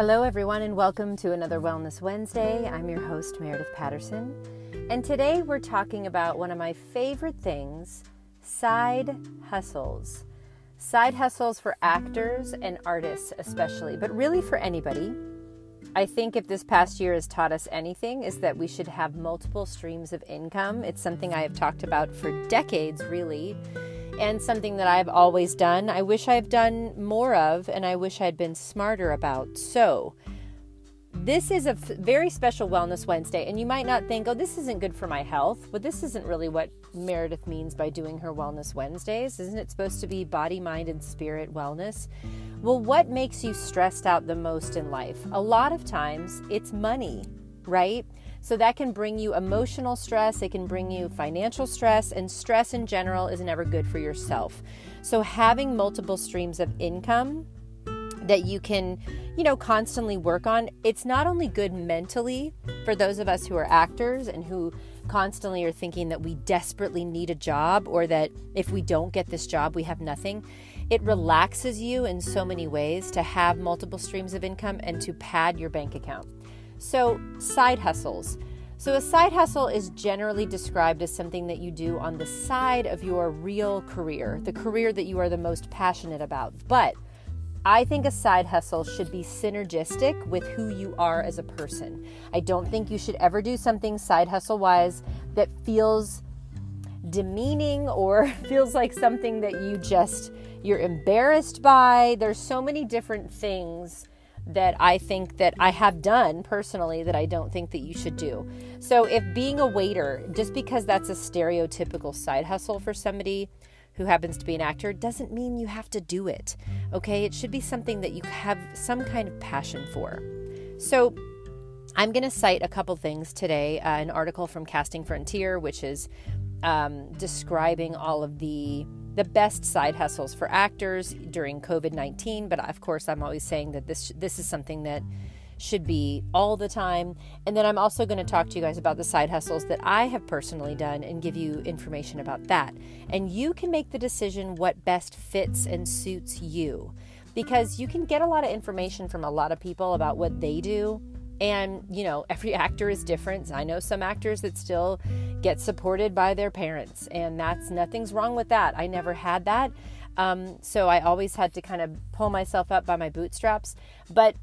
Hello, everyone, and welcome to another Wellness Wednesday. I'm your host, Meredith Patterson, and today we're talking about one of my favorite things side hustles. Side hustles for actors and artists, especially, but really for anybody. I think if this past year has taught us anything, is that we should have multiple streams of income. It's something I have talked about for decades, really and something that I've always done. I wish I've done more of, and I wish I'd been smarter about. So, this is a f- very special Wellness Wednesday, and you might not think, oh, this isn't good for my health, but this isn't really what Meredith means by doing her Wellness Wednesdays. Isn't it supposed to be body, mind, and spirit wellness? Well, what makes you stressed out the most in life? A lot of times it's money, right? So that can bring you emotional stress, it can bring you financial stress, and stress in general is never good for yourself. So having multiple streams of income that you can, you know, constantly work on, it's not only good mentally for those of us who are actors and who constantly are thinking that we desperately need a job or that if we don't get this job, we have nothing. It relaxes you in so many ways to have multiple streams of income and to pad your bank account. So, side hustles. So, a side hustle is generally described as something that you do on the side of your real career, the career that you are the most passionate about. But I think a side hustle should be synergistic with who you are as a person. I don't think you should ever do something side hustle wise that feels demeaning or feels like something that you just you're embarrassed by. There's so many different things that I think that I have done personally that I don't think that you should do. So if being a waiter, just because that's a stereotypical side hustle for somebody who happens to be an actor, doesn't mean you have to do it. Okay? It should be something that you have some kind of passion for. So I'm going to cite a couple things today. Uh, an article from Casting Frontier, which is um, describing all of the the best side hustles for actors during COVID 19. But of course, I'm always saying that this, this is something that should be all the time. And then I'm also going to talk to you guys about the side hustles that I have personally done and give you information about that. And you can make the decision what best fits and suits you because you can get a lot of information from a lot of people about what they do and, you know, every actor is different. I know some actors that still get supported by their parents, and that's nothing's wrong with that. I never had that. Um, so I always had to kind of pull myself up by my bootstraps. But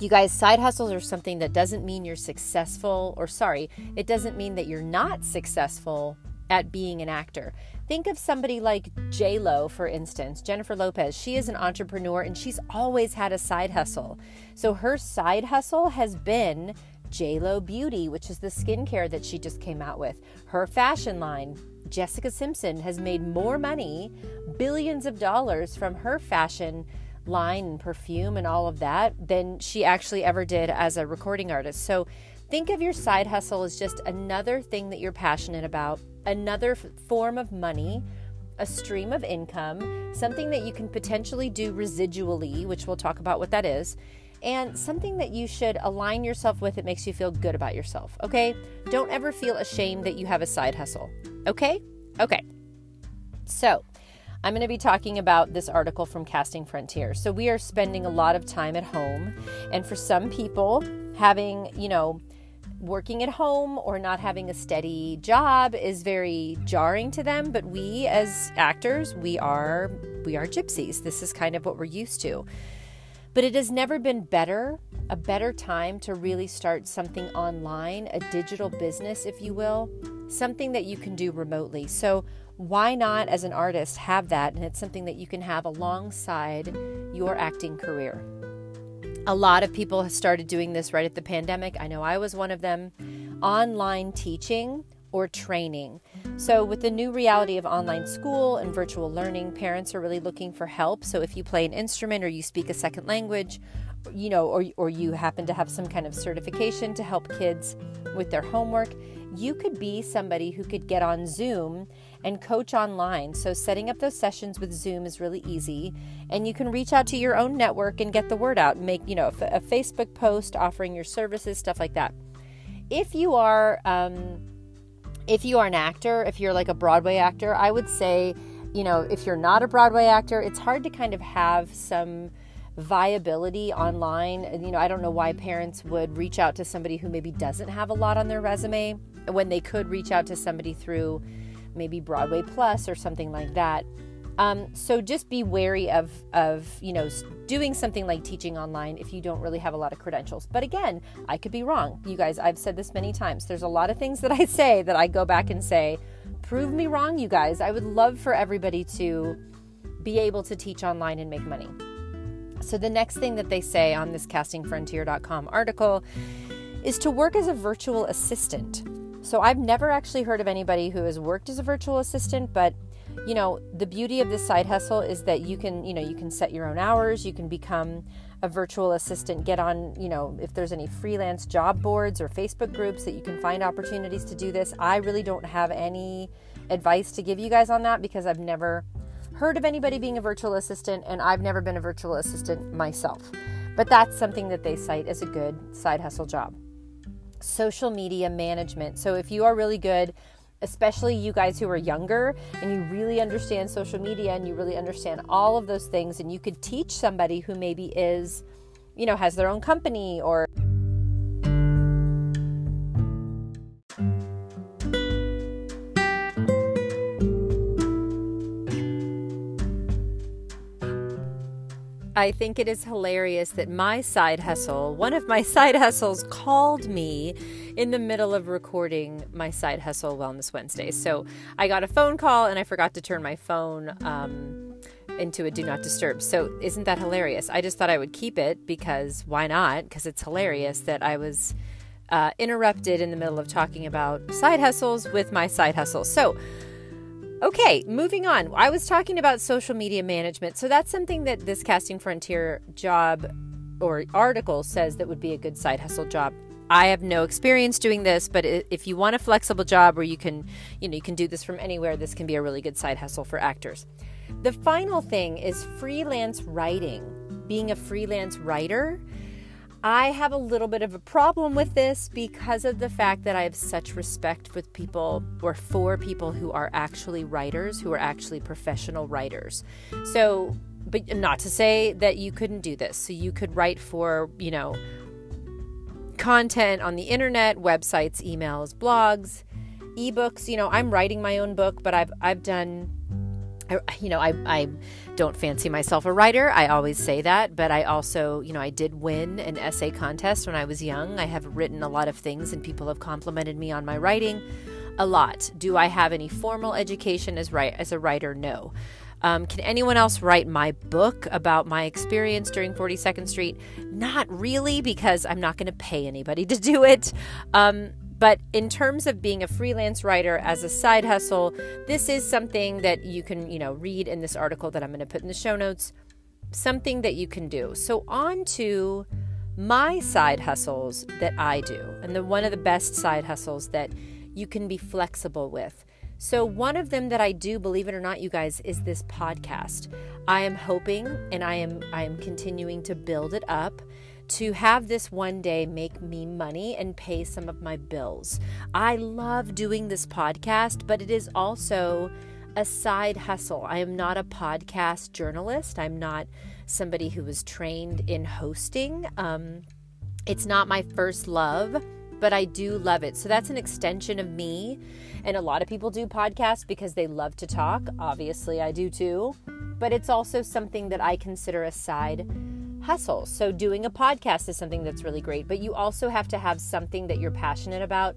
you guys, side hustles are something that doesn't mean you're successful, or sorry, it doesn't mean that you're not successful at being an actor. Think of somebody like J Lo, for instance, Jennifer Lopez. She is an entrepreneur and she's always had a side hustle. So her side hustle has been J Lo Beauty, which is the skincare that she just came out with. Her fashion line, Jessica Simpson, has made more money, billions of dollars from her fashion line and perfume and all of that than she actually ever did as a recording artist. So think of your side hustle as just another thing that you're passionate about another form of money, a stream of income, something that you can potentially do residually, which we'll talk about what that is, and something that you should align yourself with that makes you feel good about yourself. Okay? Don't ever feel ashamed that you have a side hustle. Okay? Okay. So, I'm going to be talking about this article from Casting Frontier. So, we are spending a lot of time at home, and for some people, having, you know, working at home or not having a steady job is very jarring to them but we as actors we are we are gypsies. This is kind of what we're used to. But it has never been better a better time to really start something online a digital business if you will something that you can do remotely. So why not as an artist have that? And it's something that you can have alongside your acting career a lot of people have started doing this right at the pandemic. I know I was one of them. Online teaching or training. So, with the new reality of online school and virtual learning, parents are really looking for help. So, if you play an instrument or you speak a second language, you know, or, or you happen to have some kind of certification to help kids with their homework, you could be somebody who could get on Zoom and coach online. So, setting up those sessions with Zoom is really easy, and you can reach out to your own network and get the word out. Make, you know, a, a Facebook post offering your services, stuff like that. If you are, um, if you are an actor, if you're like a Broadway actor, I would say, you know, if you're not a Broadway actor, it's hard to kind of have some viability online. You know, I don't know why parents would reach out to somebody who maybe doesn't have a lot on their resume when they could reach out to somebody through maybe Broadway Plus or something like that. Um, so just be wary of of you know doing something like teaching online if you don't really have a lot of credentials. But again, I could be wrong. You guys, I've said this many times. There's a lot of things that I say that I go back and say, prove me wrong, you guys. I would love for everybody to be able to teach online and make money. So the next thing that they say on this castingfrontier.com article is to work as a virtual assistant. So I've never actually heard of anybody who has worked as a virtual assistant, but you know, the beauty of this side hustle is that you can, you know, you can set your own hours, you can become a virtual assistant, get on, you know, if there's any freelance job boards or Facebook groups that you can find opportunities to do this. I really don't have any advice to give you guys on that because I've never heard of anybody being a virtual assistant and I've never been a virtual assistant myself. But that's something that they cite as a good side hustle job. Social media management. So if you are really good especially you guys who are younger and you really understand social media and you really understand all of those things and you could teach somebody who maybe is you know has their own company or I think it is hilarious that my side hustle, one of my side hustles, called me in the middle of recording my side hustle Wellness Wednesday. So I got a phone call and I forgot to turn my phone um, into a do not disturb. So isn't that hilarious? I just thought I would keep it because why not? Because it's hilarious that I was uh, interrupted in the middle of talking about side hustles with my side hustle. So, Okay, moving on. I was talking about social media management. So that's something that this Casting Frontier job or article says that would be a good side hustle job. I have no experience doing this, but if you want a flexible job where you can, you know, you can do this from anywhere, this can be a really good side hustle for actors. The final thing is freelance writing. Being a freelance writer I have a little bit of a problem with this because of the fact that I have such respect with people or for people who are actually writers, who are actually professional writers. So, but not to say that you couldn't do this. So you could write for, you know, content on the internet, websites, emails, blogs, ebooks. You know, I'm writing my own book, but I've I've done you know, I, I don't fancy myself a writer. I always say that, but I also, you know, I did win an essay contest when I was young. I have written a lot of things and people have complimented me on my writing a lot. Do I have any formal education as right as a writer? No. Um, can anyone else write my book about my experience during 42nd Street? Not really, because I'm not going to pay anybody to do it. Um, but in terms of being a freelance writer as a side hustle, this is something that you can, you know, read in this article that I'm going to put in the show notes. Something that you can do. So on to my side hustles that I do, and the one of the best side hustles that you can be flexible with. So one of them that I do, believe it or not, you guys, is this podcast. I am hoping and I am I am continuing to build it up to have this one day make me money and pay some of my bills. I love doing this podcast, but it is also a side hustle. I am not a podcast journalist. I'm not somebody who was trained in hosting. Um, it's not my first love, but I do love it. So that's an extension of me. And a lot of people do podcasts because they love to talk. Obviously, I do too. But it's also something that I consider a side hustle. So, doing a podcast is something that's really great, but you also have to have something that you're passionate about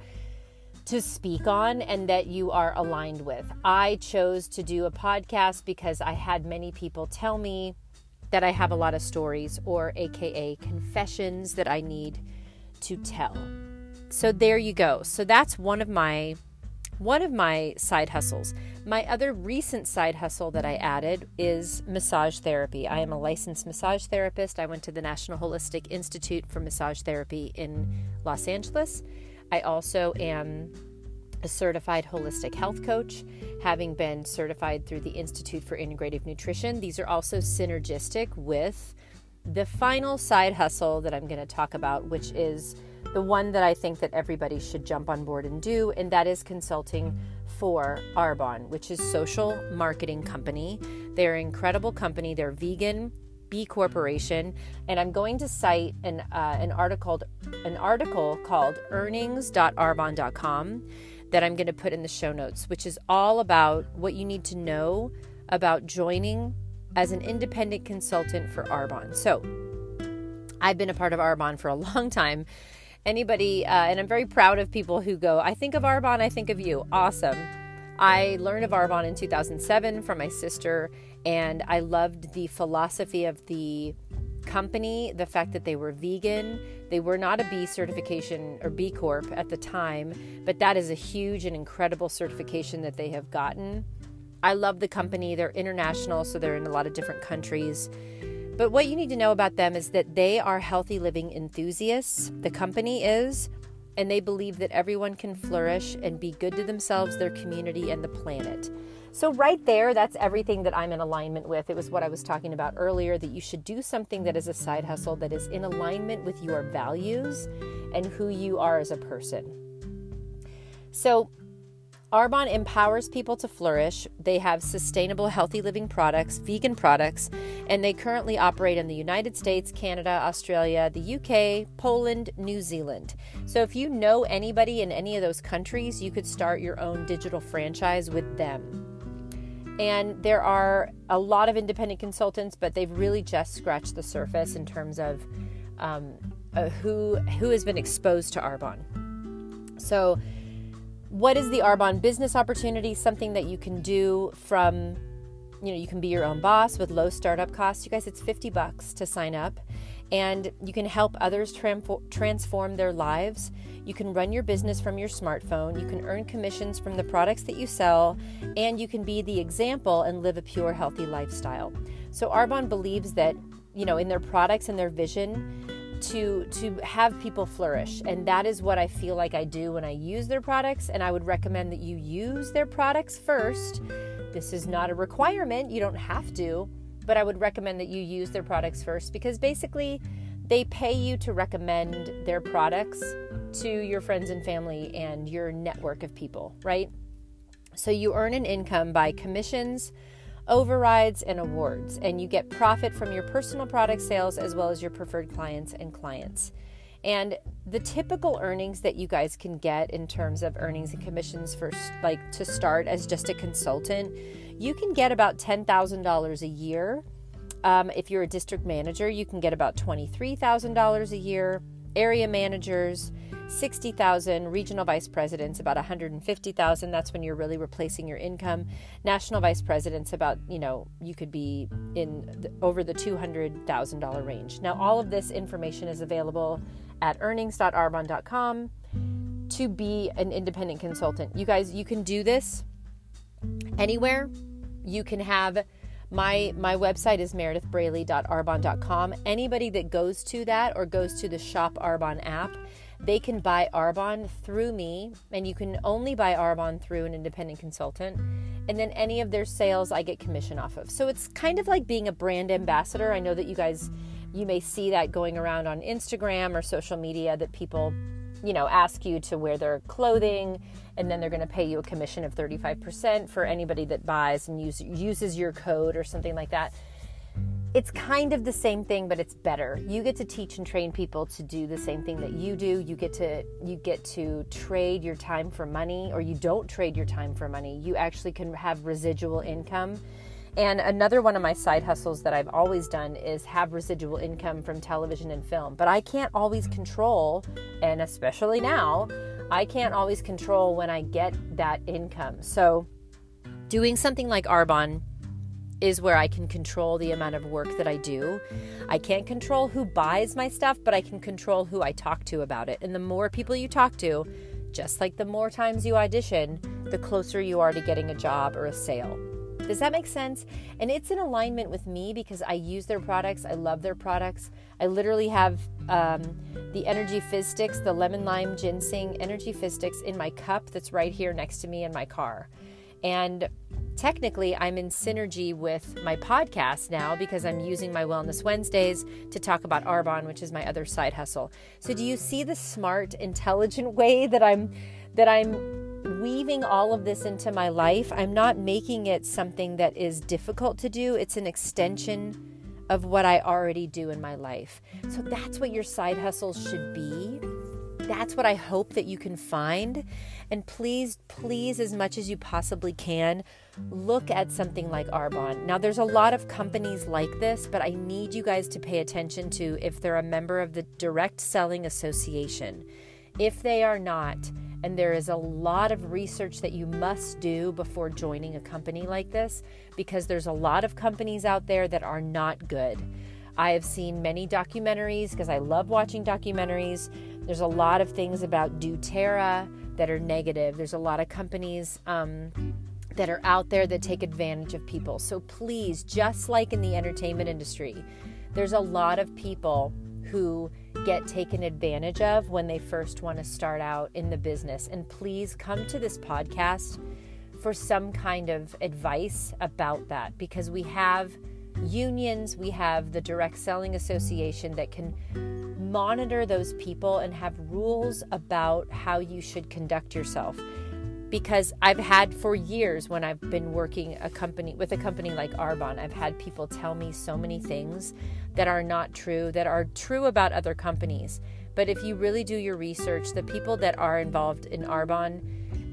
to speak on and that you are aligned with. I chose to do a podcast because I had many people tell me that I have a lot of stories or AKA confessions that I need to tell. So, there you go. So, that's one of my one of my side hustles. My other recent side hustle that I added is massage therapy. I am a licensed massage therapist. I went to the National Holistic Institute for Massage Therapy in Los Angeles. I also am a certified holistic health coach, having been certified through the Institute for Integrative Nutrition. These are also synergistic with the final side hustle that I'm going to talk about, which is the one that I think that everybody should jump on board and do, and that is consulting for Arbonne, which is social marketing company. They're an incredible company. They're vegan, B corporation, and I'm going to cite an uh, an article an article called earnings.arbonne.com that I'm going to put in the show notes, which is all about what you need to know about joining as an independent consultant for Arbonne. So, I've been a part of Arbonne for a long time. Anybody, uh, and I'm very proud of people who go, I think of Arbonne, I think of you. Awesome. I learned of Arbonne in 2007 from my sister, and I loved the philosophy of the company, the fact that they were vegan. They were not a B certification or B Corp at the time, but that is a huge and incredible certification that they have gotten. I love the company. They're international, so they're in a lot of different countries. But what you need to know about them is that they are healthy living enthusiasts. The company is, and they believe that everyone can flourish and be good to themselves, their community, and the planet. So, right there, that's everything that I'm in alignment with. It was what I was talking about earlier that you should do something that is a side hustle that is in alignment with your values and who you are as a person. So, Arbonne empowers people to flourish. They have sustainable, healthy living products, vegan products, and they currently operate in the United States, Canada, Australia, the UK, Poland, New Zealand. So if you know anybody in any of those countries, you could start your own digital franchise with them. And there are a lot of independent consultants, but they've really just scratched the surface in terms of um, uh, who who has been exposed to Arbonne. So, what is the Arbonne business opportunity? Something that you can do from, you know, you can be your own boss with low startup costs. You guys, it's fifty bucks to sign up, and you can help others transform their lives. You can run your business from your smartphone. You can earn commissions from the products that you sell, and you can be the example and live a pure, healthy lifestyle. So Arbonne believes that, you know, in their products and their vision, to to have people flourish and that is what I feel like I do when I use their products and I would recommend that you use their products first. This is not a requirement, you don't have to, but I would recommend that you use their products first because basically they pay you to recommend their products to your friends and family and your network of people, right? So you earn an income by commissions, overrides, and awards, and you get profit from your personal product sales as well as your preferred clients and clients. And the typical earnings that you guys can get in terms of earnings and commissions for like to start as just a consultant, you can get about $10,000 a year. Um, if you're a district manager, you can get about $23,000 a year. Area managers, 60,000, regional vice presidents about 150,000. That's when you're really replacing your income. National vice presidents about, you know, you could be in the, over the $200,000 range. Now all of this information is available at earnings.arbonne.com to be an independent consultant. You guys, you can do this anywhere. You can have my my website is meredithbraley.arbonne.com. Anybody that goes to that or goes to the Shop Arbonne app they can buy Arbonne through me, and you can only buy Arbonne through an independent consultant. And then any of their sales I get commission off of. So it's kind of like being a brand ambassador. I know that you guys, you may see that going around on Instagram or social media that people, you know, ask you to wear their clothing and then they're going to pay you a commission of 35% for anybody that buys and use, uses your code or something like that it's kind of the same thing but it's better. You get to teach and train people to do the same thing that you do. You get to you get to trade your time for money or you don't trade your time for money. You actually can have residual income. And another one of my side hustles that I've always done is have residual income from television and film. But I can't always control and especially now I can't always control when I get that income. So doing something like Arbonne is where I can control the amount of work that I do. I can't control who buys my stuff, but I can control who I talk to about it. And the more people you talk to, just like the more times you audition, the closer you are to getting a job or a sale. Does that make sense? And it's in alignment with me because I use their products. I love their products. I literally have um, the Energy Fizz Sticks, the lemon lime ginseng Energy Fizz Sticks in my cup that's right here next to me in my car. And technically I'm in synergy with my podcast now because I'm using my Wellness Wednesdays to talk about Arbonne, which is my other side hustle. So do you see the smart, intelligent way that I'm that I'm weaving all of this into my life? I'm not making it something that is difficult to do. It's an extension of what I already do in my life. So that's what your side hustles should be. That's what I hope that you can find. And please, please, as much as you possibly can, look at something like Arbonne. Now, there's a lot of companies like this, but I need you guys to pay attention to if they're a member of the Direct Selling Association. If they are not, and there is a lot of research that you must do before joining a company like this because there's a lot of companies out there that are not good. I have seen many documentaries because I love watching documentaries. There's a lot of things about doTERRA that are negative. There's a lot of companies um, that are out there that take advantage of people. So please, just like in the entertainment industry, there's a lot of people who get taken advantage of when they first want to start out in the business. And please come to this podcast for some kind of advice about that because we have unions, we have the Direct Selling Association that can monitor those people and have rules about how you should conduct yourself because I've had for years when I've been working a company with a company like Arbonne, I've had people tell me so many things that are not true, that are true about other companies. But if you really do your research, the people that are involved in Arbonne,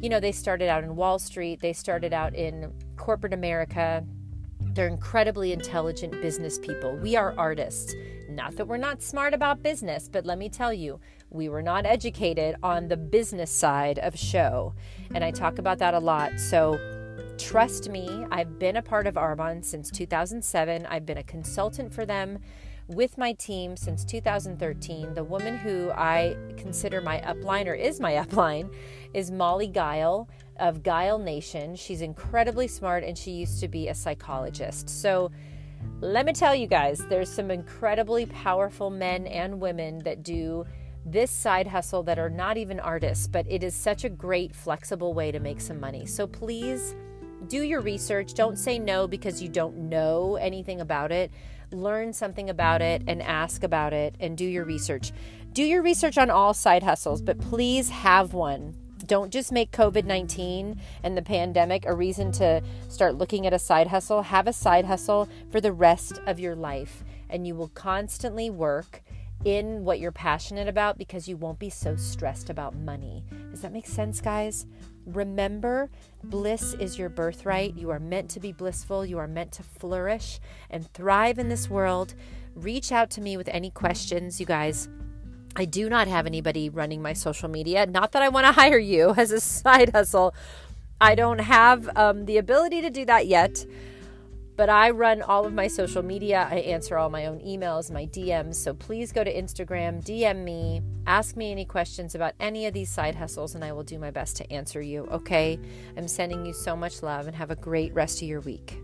you know, they started out in Wall Street, they started out in corporate America. They're incredibly intelligent business people. We are artists. Not that we're not smart about business, but let me tell you, we were not educated on the business side of show. And I talk about that a lot. So trust me, I've been a part of Arbonne since 2007. I've been a consultant for them with my team since 2013. The woman who I consider my upline or is my upline is Molly Guile of Guile Nation. She's incredibly smart and she used to be a psychologist. So let me tell you guys, there's some incredibly powerful men and women that do this side hustle that are not even artists, but it is such a great, flexible way to make some money. So please do your research. Don't say no because you don't know anything about it. Learn something about it and ask about it and do your research. Do your research on all side hustles, but please have one. Don't just make COVID 19 and the pandemic a reason to start looking at a side hustle. Have a side hustle for the rest of your life, and you will constantly work in what you're passionate about because you won't be so stressed about money. Does that make sense, guys? Remember, bliss is your birthright. You are meant to be blissful. You are meant to flourish and thrive in this world. Reach out to me with any questions, you guys. I do not have anybody running my social media. Not that I want to hire you as a side hustle. I don't have um, the ability to do that yet. But I run all of my social media. I answer all my own emails, my DMs. So please go to Instagram, DM me, ask me any questions about any of these side hustles, and I will do my best to answer you. Okay? I'm sending you so much love and have a great rest of your week.